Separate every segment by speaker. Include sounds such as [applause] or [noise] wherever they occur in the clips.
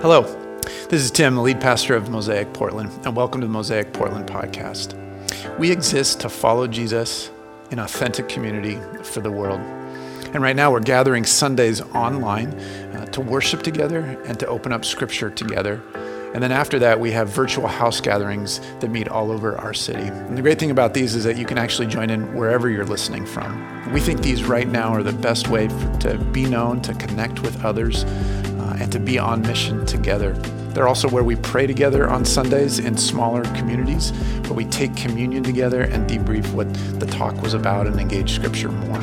Speaker 1: Hello, this is Tim, the lead pastor of Mosaic Portland, and welcome to the Mosaic Portland podcast. We exist to follow Jesus in authentic community for the world. And right now, we're gathering Sundays online uh, to worship together and to open up scripture together. And then after that, we have virtual house gatherings that meet all over our city. And the great thing about these is that you can actually join in wherever you're listening from. We think these right now are the best way to be known, to connect with others, and to be on mission together. They're also where we pray together on Sundays in smaller communities, where we take communion together and debrief what the talk was about and engage scripture more.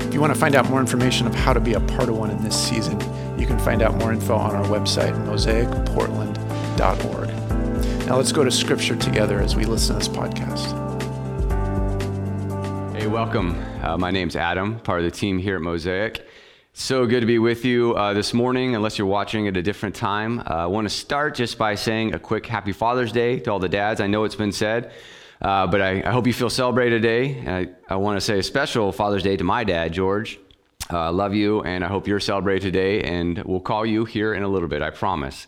Speaker 1: If you want to find out more information of how to be a part of one in this season, you can find out more info on our website, mosaicportland.org. Now let's go to scripture together as we listen to this podcast.
Speaker 2: Hey, welcome. Uh, my name's Adam, part of the team here at Mosaic. So good to be with you uh, this morning, unless you're watching at a different time. Uh, I want to start just by saying a quick Happy Father's Day to all the dads. I know it's been said, uh, but I, I, hope you feel celebrated today. I, I want to say a special Father's Day to my dad, George. Uh, I love you, and I hope you're celebrated today, and we'll call you here in a little bit, I promise.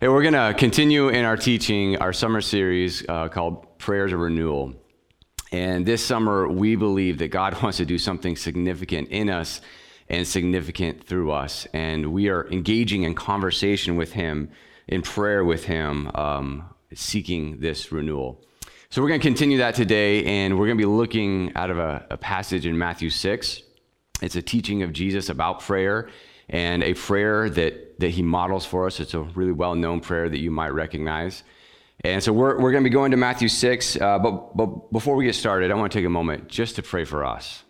Speaker 2: Hey, we're going to continue in our teaching, our summer series uh, called Prayers of Renewal. And this summer, we believe that God [laughs] wants to do something significant in us and significant through us. And we are engaging in conversation with Him, in prayer with Him, um, seeking this renewal. So we're going to continue that today, and we're going to be looking out of a, a passage in Matthew 6. It's a teaching of Jesus about prayer and a prayer that, that he models for us. It's a really well known prayer that you might recognize. And so we're, we're going to be going to Matthew 6. Uh, but, but before we get started, I want to take a moment just to pray for us.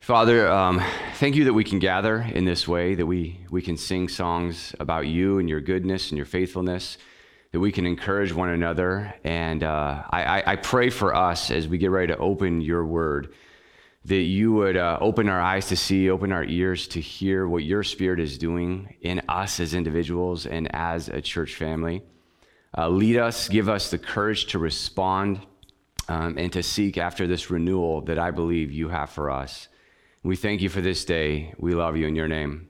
Speaker 2: Father, um, thank you that we can gather in this way, that we, we can sing songs about you and your goodness and your faithfulness that we can encourage one another. And uh, I, I, pray for us as we get ready to open your word, that you would uh, open our eyes to see, open our ears to hear what your spirit is doing in us as individuals and as a church family. Uh, lead us, give us the courage to respond um, and to seek after this renewal that I believe you have for us. We thank you for this day. We love you in your name.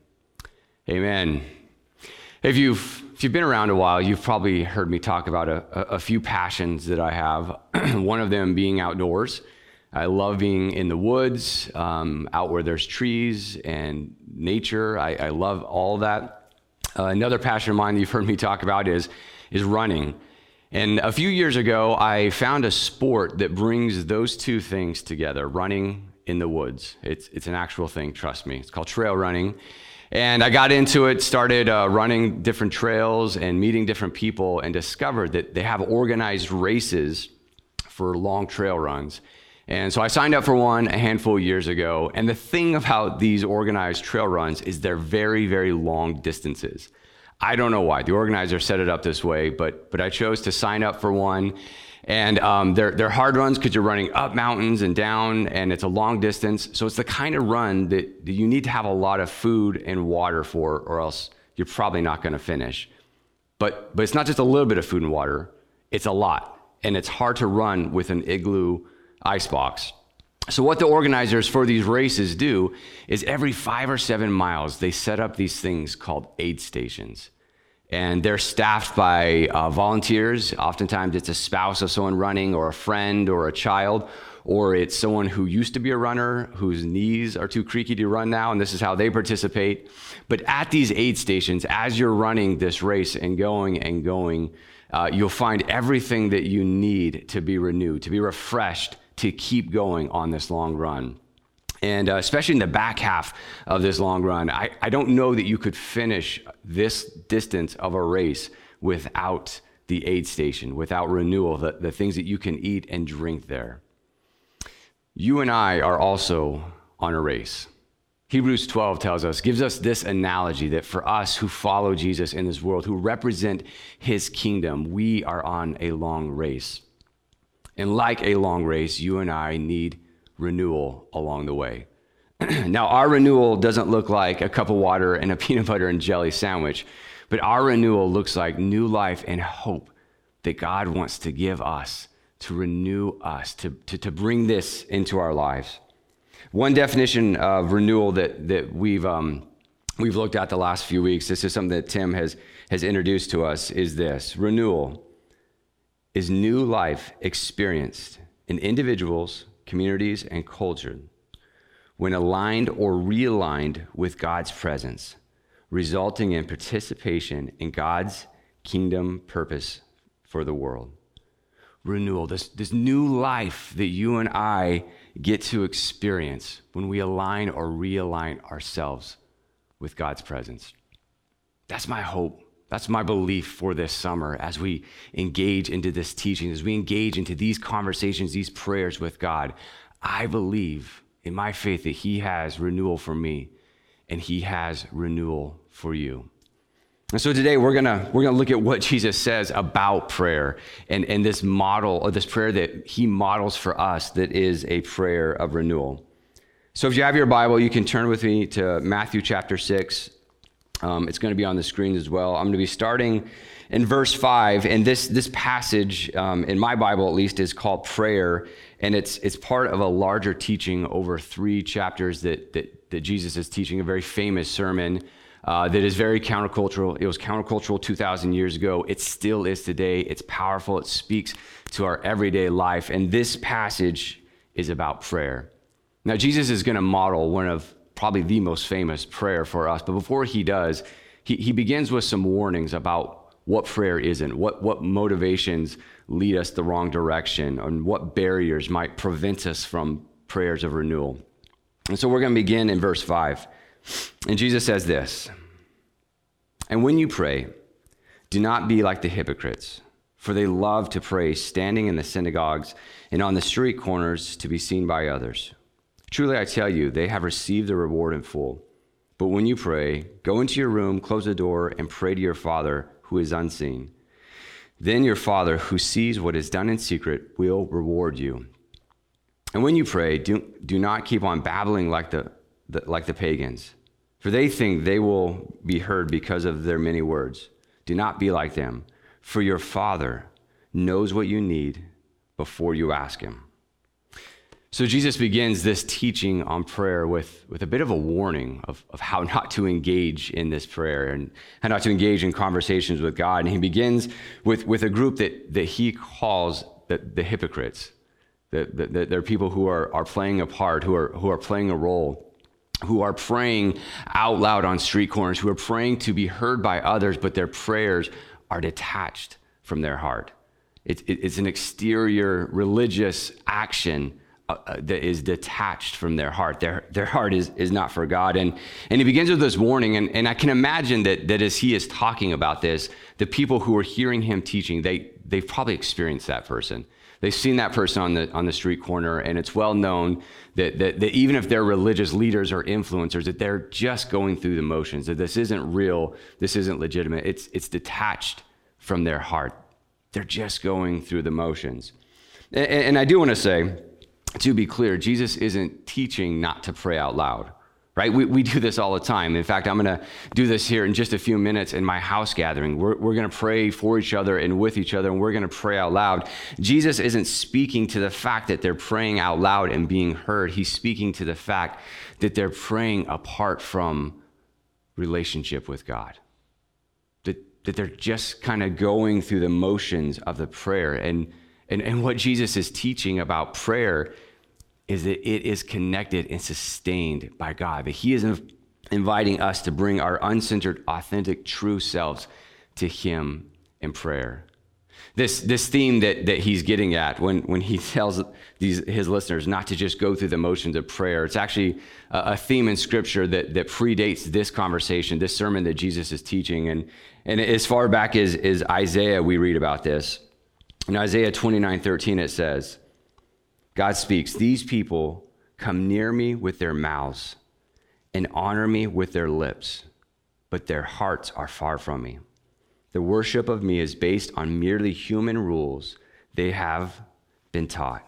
Speaker 2: Amen. If you've if you've been around a while, you've probably heard me talk about a, a few passions that I have. [clears throat] One of them being outdoors. I love being in the woods, um, out where there's trees and nature. I, I love all that. Uh, another passion of mine that you've heard me talk about is, is running. And a few years ago, I found a sport that brings those two things together running in the woods. It's, it's an actual thing, trust me. It's called trail running. And I got into it, started uh, running different trails and meeting different people, and discovered that they have organized races for long trail runs. And so I signed up for one a handful of years ago. And the thing about these organized trail runs is they're very, very long distances. I don't know why. The organizer set it up this way, but, but I chose to sign up for one. And um, they're, they're hard runs because you're running up mountains and down, and it's a long distance. So it's the kind of run that, you need to have a lot of food and water for, or else you're probably not going to finish. But, but it's not just a little bit of food and water, it's a lot. And it's hard to run with an igloo ice box. So, what the organizers for these races do is every five or seven miles, they set up these things called aid stations and they're staffed by uh, volunteers. Oftentimes, it's a spouse of someone running, or a friend, or a child, or it's someone who used to be a runner whose knees are too creaky to run now, and this is how they participate. But at these aid stations, as you're running this race and going and going, uh, you'll find everything that you need to be renewed, to be refreshed, to keep going on this long run. And uh, especially in the back half of this long run, I, I don't know that you could finish this distance of a race without the aid station, without renewal, the, the things that you can eat and drink there. You and I are also on a race. Hebrews 12 tells us, gives us this analogy that for us who follow Jesus in this world, who represent his kingdom, we are on a long race. And like a long race, you and I need renewal along the way. [clears throat] now, our renewal doesn't look like a cup of water and a [laughs] peanut butter and jelly sandwich, but our renewal looks like new life and hope that God wants to give us, to renew us, to, to, to bring this into our lives. One definition of renewal that, that we've um, we've looked at the last few weeks, this is something that Tim has, has introduced to us, is this renewal is new life experienced in individuals, communities, and culture when aligned or realigned with God's presence, resulting in participation in God's kingdom purpose for the world. Renewal, this, this new life that you and I get to experience when we align or realign ourselves with God's presence. That's my hope. That's my belief for this summer as we engage into this teaching, as we engage into these conversations, these prayers with God. I believe in my faith that He has renewal for me and He has renewal for you. And so today we're gonna we're gonna look at what Jesus says about prayer and, and this model or this prayer that he models for us that is a prayer of renewal. So if you have your Bible, you can turn with me to Matthew chapter six. Um, it's going to be on the screen as well. I'm going to be starting in verse five, and this this passage um, in my Bible at least is called prayer, and it's it's part of a larger teaching over three chapters that that, that Jesus is teaching, a very famous sermon uh, that is very countercultural. It was countercultural 2,000 years ago. It still is today. It's powerful. It speaks to our everyday life. And this passage is about prayer. Now, Jesus is going to model one of probably the most famous prayer for us. But before he does, he, he begins with some warnings about what prayer isn't, what, what motivations lead us the wrong direction, and what barriers might prevent us from prayers of renewal. And so we're going to begin in verse 5. And Jesus says this And when you pray, do not be like the hypocrites, for they love to pray standing in the synagogues and on the street corners to be seen by others. Truly, I tell you, they have received the reward in full. But when you pray, go into your room, close the door, and pray to your Father who is unseen. Then your Father, who sees what is done in secret, will reward you. And when you pray, do, do not keep on babbling like the the, like the pagans, for they think they will be heard because of their many words. Do not be like them, for your Father knows what you need before you ask Him. So Jesus begins this teaching on prayer with, with a bit of a warning of, of how [laughs] not to engage in this prayer and how not to engage in conversations with God. And he begins with, with a group that, that he calls the, the hypocrites. That, that, that they're people who are, are playing a part, who are, who are playing a role who are praying out loud on street corners, who are praying to be heard by others, but their prayers are detached from their heart. It, it, it's an exterior religious action Uh, uh, that is detached from their heart. Their, their heart is, is not for God. And, and he begins with this warning. And, and I can imagine that, that as he is talking about this, the people who are hearing him teaching, they, they've probably experienced that person. They've seen that person on the, on the street corner, and it's well known that, that, that even if they're religious leaders or influencers, that they're just going through the motions, that this isn't real, this isn't legitimate. It's, it's detached from their heart. They're just going through the motions. And, and I do want to say, to be clear, Jesus isn't teaching not to pray out loud right? We, we do this all the time. In fact, I'm going to do this here in just a few minutes in my house gathering. We're, we're going to pray for each other and with each other, and we're going to pray out loud. Jesus isn't speaking to the fact that they're praying out loud and being heard, he's speaking to the fact that they're praying apart from relationship with God. That, that they're just kind of going through the motions of the prayer. And, and, and what Jesus is teaching about prayer is that it is connected and sustained by God, that He is inviting us to bring our uncensored, authentic, true selves to Him in prayer. This, this theme that, that he's getting at when, when he [laughs] tells these, his listeners not to just go through the motions of prayer, it's actually a, a theme in Scripture that, that predates this conversation, this sermon that Jesus is teaching. And, and as far back as, as Isaiah, we read about this. In Isaiah 29 13, it says, God speaks, These people come near me with their mouths and honor me with their lips, but their hearts are far from me. The worship of me is based on merely human rules they have been taught.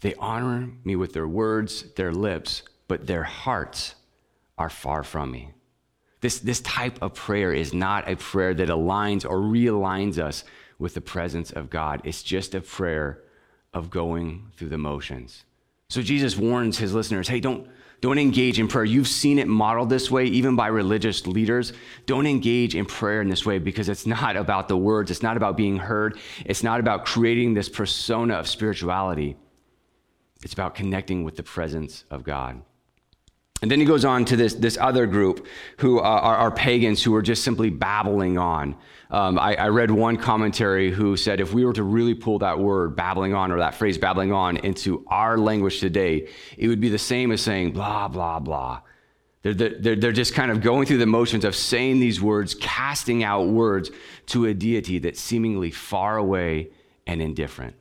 Speaker 2: They honor me with their words, their lips, but their hearts are far from me. This, this type of prayer is not a prayer that aligns or realigns us with the presence of God. It's just a prayer of going through the motions, So Jesus warns his listeners hey, don't, don't engage in prayer. You've seen it modeled this way, even by religious leaders. Don't engage in prayer in this way because it's not about the words, it's not about being heard, it's not about creating this persona of spirituality. It's about connecting with the presence of God. And then he goes on to this, this other group who uh, are, are, pagans who are just simply babbling on. Um, I, I, read one commentary who said if we were to really pull that word, babbling on, or that phrase, babbling on, into our language today, it would be the same as saying blah, blah, blah. They're, they're, they're just kind of going through the motions of saying these words, casting out words to a deity that's seemingly far away and indifferent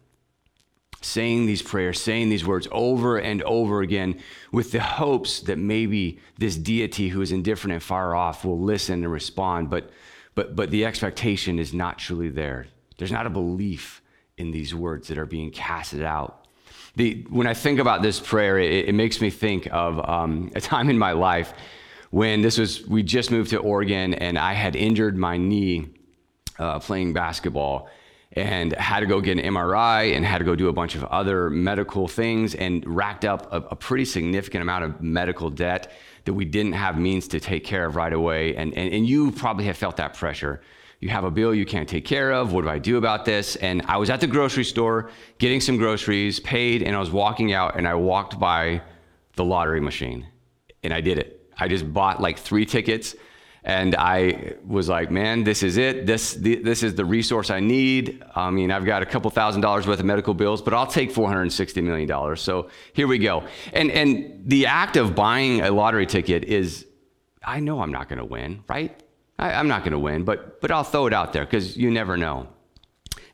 Speaker 2: saying these prayers, saying these words over and over again with the hopes that maybe this deity who is indifferent and far off will listen and respond. But, but, but the expectation is not truly there. There's not a belief in these words that are being casted out. The, when I think about this prayer, it, it makes me think of um, a time in my life when this was, we just moved to Oregon and I had injured my knee uh, playing basketball and had to go get an MRI and had to go do a bunch of other medical things and racked up a, a, pretty significant amount of medical debt that we didn't have means to take care of right away. And, and, and you probably have felt that pressure. You have a bill you can't take care of. What do I do about this? And I was at the grocery store getting some groceries, paid, and I was walking out and I walked by the lottery machine and I did it. I just bought like three tickets and I was like, man, this is it. This, this is the resource I need. I mean, I've got a couple thousand dollars worth of medical bills, but I'll take $460 million. So here we go. And, and the act of buying a lottery ticket is, I know I'm not going to win, right? I, I'm not going to win, but, but I'll throw it out there because you never know.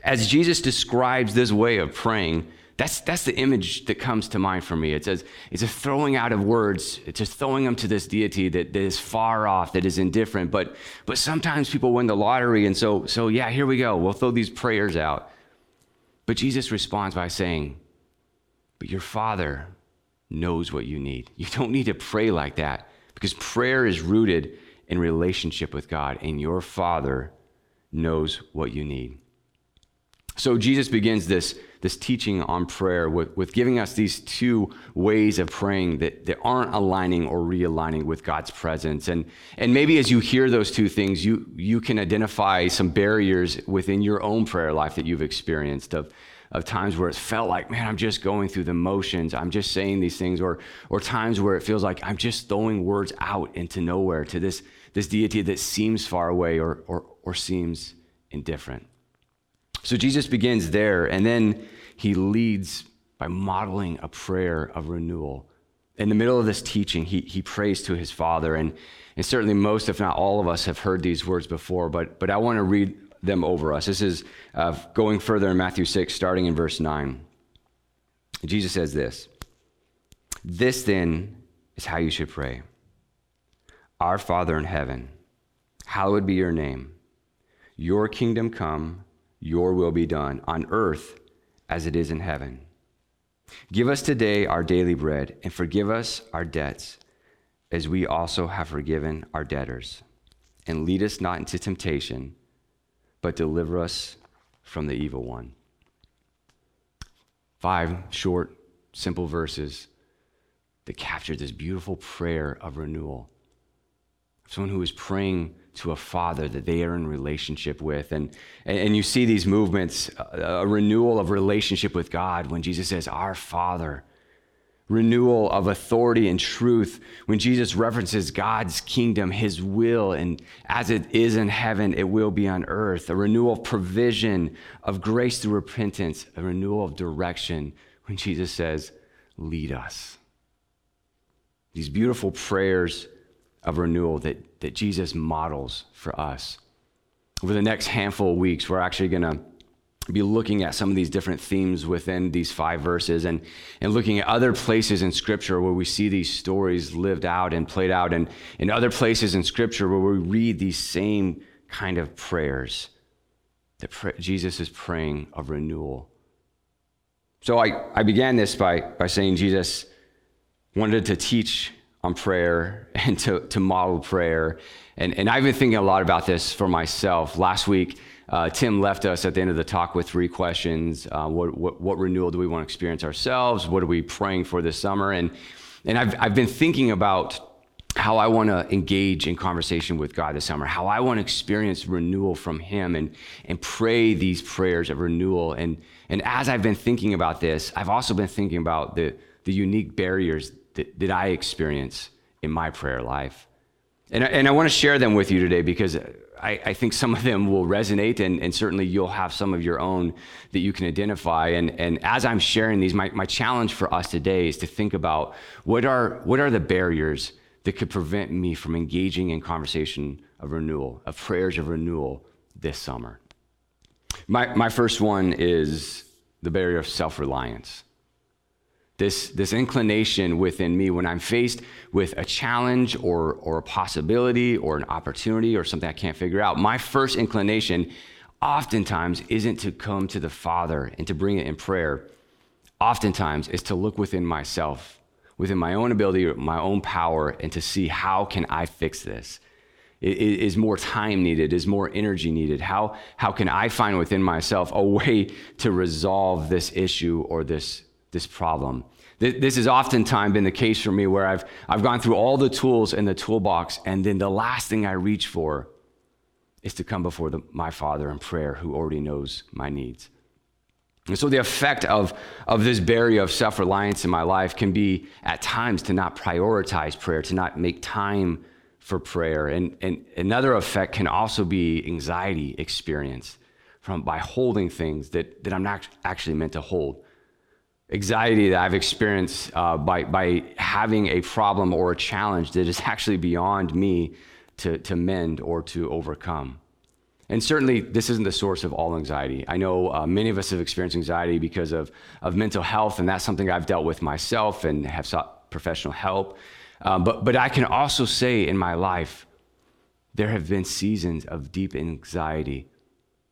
Speaker 2: As Jesus describes this way of praying, that's, that's the image that comes to mind for me. It says it's a throwing out of words. It's just throwing them to this deity that, that is far off, that is indifferent. But, but sometimes people win the lottery. And so, so, yeah, here we go. We'll throw these prayers out. But Jesus responds by saying, But your Father knows what you need. You don't need to pray like that because prayer is rooted in relationship with God, and your Father knows what you need. So Jesus begins this, this teaching on prayer with, with giving us these two ways of praying that, that aren't aligning or realigning with God's presence. And, and maybe as you hear those two things, you, you can identify some barriers within your own prayer life that you've experienced of, of times where it's felt like, man, I'm just going through the motions. I'm just saying these things, or, or times where it feels like I'm just throwing words out into nowhere to this, this deity that seems far away or, or, or seems indifferent. So Jesus begins there, and then he leads by modeling a prayer of renewal. In the middle of this teaching, he, he prays to his Father, and, and certainly most, if not all of us, have heard these words before, but, but I want to read them over us. This is uh, going further in Matthew 6, starting in verse 9. Jesus says this This then is how you should pray Our Father in heaven, hallowed be your name. Your kingdom come your will be done on earth as it is in heaven. Give us today our daily bread and forgive us our debts as we also have forgiven our debtors. And lead us not into temptation, but deliver us from the evil one. Five short, simple verses that capture this beautiful prayer of renewal. Someone who is praying to a father that they are in relationship with. And, and you see these movements, a renewal of relationship with God when Jesus says, Our Father. Renewal of authority and truth when Jesus references God's kingdom, his will, and as it is in heaven, it will be on earth. A renewal of provision, of grace through repentance, a renewal of direction when Jesus says, Lead us. These beautiful prayers of renewal that, that Jesus models for us. Over the next handful of weeks, we're actually going to be looking at some of these different themes within these five verses and, and looking at other places in Scripture where we see these stories lived out and played out, and in other places in Scripture where we read these same kind of prayers that Jesus is praying of renewal. So I, I began this by, by saying Jesus wanted to teach on prayer [laughs] and to, to model prayer. And, and I've been thinking a lot about this for myself. Last week, uh, Tim left us at the end of the talk with three questions. Uh, what, what, what, renewal do we want to experience ourselves? What are we praying for this summer? And, and I've, I've been thinking about how I want to engage in conversation with God this summer, how I want to experience renewal from Him and, and pray these prayers of renewal. And, and as I've been thinking about this, I've also been thinking about the, the unique barriers that, that I experience in my prayer life. And, and I want to share them with you today because I, I think some of them will resonate, and, and, certainly you'll have some of your own that you can identify. And, and as I'm sharing these, my, my challenge for us today is to think about what are, what are the barriers that could prevent me from engaging in conversation of renewal, of prayers of renewal this summer. My, my first one is the barrier of self reliance. This, this inclination within me when I'm faced with a challenge or, or a possibility or an opportunity or something I can't figure out, my first inclination oftentimes isn't to come to the Father and to bring it in prayer. Oftentimes is to look within myself, within my own ability, my own power, and to see how can I fix this? Is more time needed? Is more energy needed? How, how can I find within myself a way to resolve this issue or this this problem. This has oftentimes been the case for me where I've, I've gone through all the tools in the toolbox, and then the last thing I reach for is to come before the, my Father in prayer who already knows my needs. And so the effect of, of this barrier of self reliance in my life can be at times to not prioritize prayer, to not make time for prayer. And, and another effect can also be anxiety experience from by holding things that, that I'm not actually meant to hold anxiety that I've experienced uh, by, by having a problem or a challenge that is [laughs] actually beyond me to, to mend or to overcome. And certainly, this isn't the source of all anxiety. I know uh, many of us have experienced anxiety because of, of mental health, and that's something I've dealt with myself and have sought professional help. Um, but, but I can also say in my life, there have been seasons of deep anxiety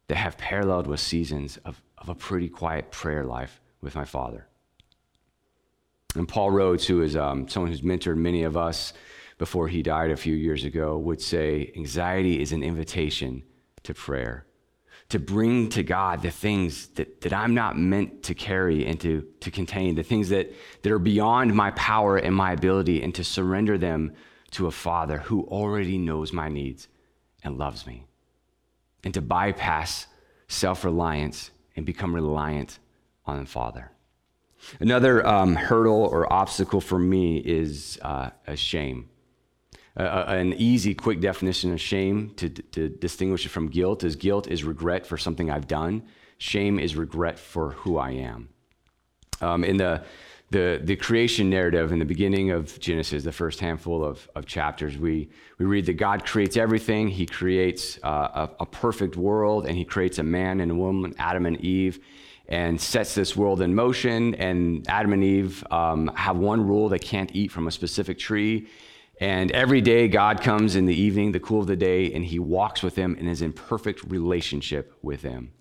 Speaker 2: that have paralleled with seasons of, of a pretty quiet prayer life with my father. And Paul Rhodes, who is um, someone who's mentored many of us before he died a few years ago, would say anxiety is an invitation to prayer, to bring to God the things that, that I'm not meant to carry and to, to contain, the things that, that are beyond my power and my ability, and to surrender them to a Father who already knows my needs and loves me, and to bypass self reliance and become reliant on the Father. Another um, hurdle or obstacle for me is uh, a shame. Uh, an easy, quick definition of shame to, to distinguish it from guilt is guilt is regret for something I've done. Shame is regret for who I am. Um, in the, the, the creation narrative in the beginning of Genesis, the first handful of, of chapters, we, we read that God creates everything. He creates uh, a, a perfect world, and He creates a man and a woman, Adam and Eve and sets this world in motion. And Adam and Eve um, have one rule they can't eat from a specific tree. And every day, God comes in the evening, the cool of the day, and he walks with them and is in perfect relationship with them.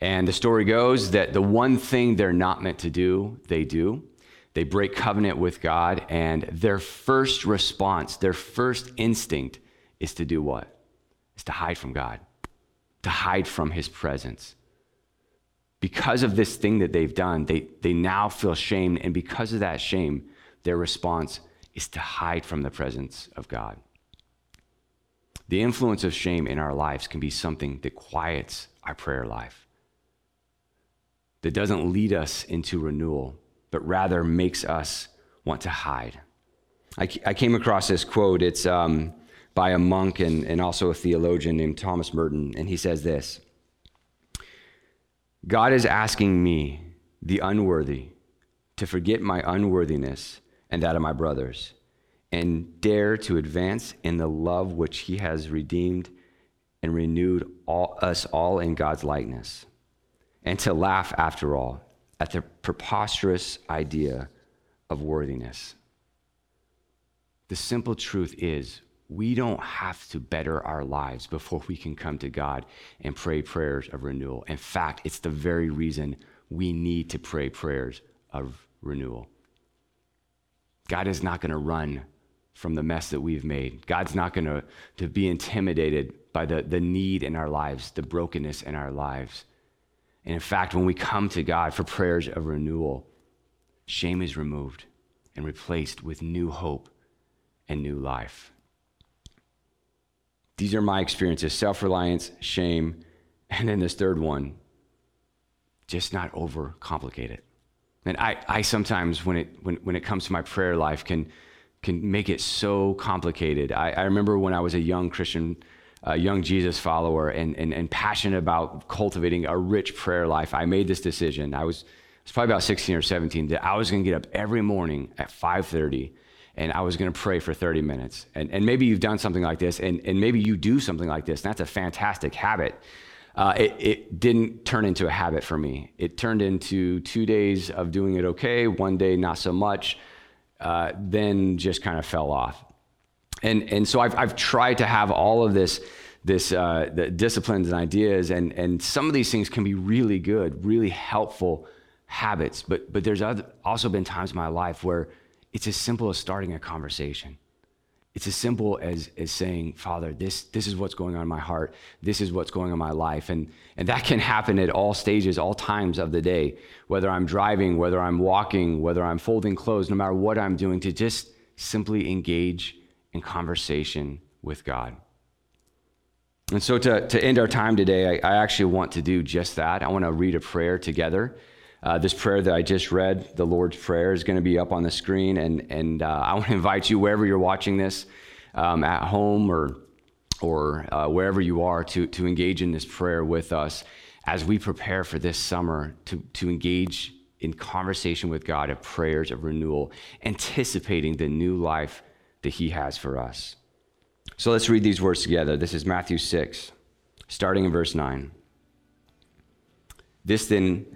Speaker 2: And the story goes that the one thing they're not meant to do, they do. They break covenant with God, and their first response, their first instinct is to do what? Is to hide from God, to hide from his presence because of this thing that they've done, they, they now feel shame. And because of that shame, their response is to hide from the presence of God. The influence of shame in our lives can be something that quiets our prayer life, that doesn't lead us into renewal, but rather makes us want to hide. I, I came across this quote. It's um, by a monk and, and also a theologian named Thomas Merton, and he says this God is asking me, the unworthy, to forget my unworthiness and that of my brothers, and dare to advance in the love which He has redeemed and renewed all, us all in God's likeness, and to laugh, after all, at the preposterous idea of worthiness. The simple truth is, we don't have to better our lives before we can come to God and pray prayers of renewal. In fact, it's the very reason we need to pray prayers of renewal. God is not going to run from the mess that we've made. God's not going to, be intimidated by the, the need in our lives, the brokenness in our lives. And in fact, when we come to God for prayers of renewal, shame is removed and replaced with new hope and new life. These are my experiences self reliance, shame, and then this third one, just not overcomplicate it. And I, I sometimes, when it, when, when it comes to my prayer life, can, can make it so complicated. I, I remember when I was a young Christian, a young Jesus follower, and, and, and passionate about cultivating a rich prayer life, I made this decision. I was, I was probably about 16 or 17 that I was going to get up every morning at 5:30 and I was going to pray for 30 minutes. And, and maybe you've done something like this, and, and maybe you do something like this. And that's a fantastic habit. Uh, it, it, didn't turn into a habit for me. It turned into two days of doing it okay, one day not so much, uh, then just kind of fell off. And, and so I've, I've tried to have all of this, this uh, the disciplines and ideas, and, and some of these things can be really good, really helpful habits. But, but there's other, also been times in my life where it's as simple as starting a conversation. It's as simple as, as saying, Father, this, this is what's going on in my heart. This is what's going on in my life. And, and that can happen at all stages, all times of the day, whether I'm driving, whether I'm walking, whether I'm folding clothes, no matter what I'm doing, to just simply engage in conversation with God. And so to, to end our time today, I, I actually want to do just that. I want to read a prayer together. Uh, this prayer that I just read, the Lord's Prayer, is going to be up on the screen. And, and uh, I want to invite you, wherever you're watching this, um, at home or, or uh, wherever you are, to, to engage in this prayer with us as we prepare for this summer to, to engage in conversation with God of prayers of renewal, anticipating the new life that He has for us. So let's read these words together. This is Matthew 6, starting in verse 9. This then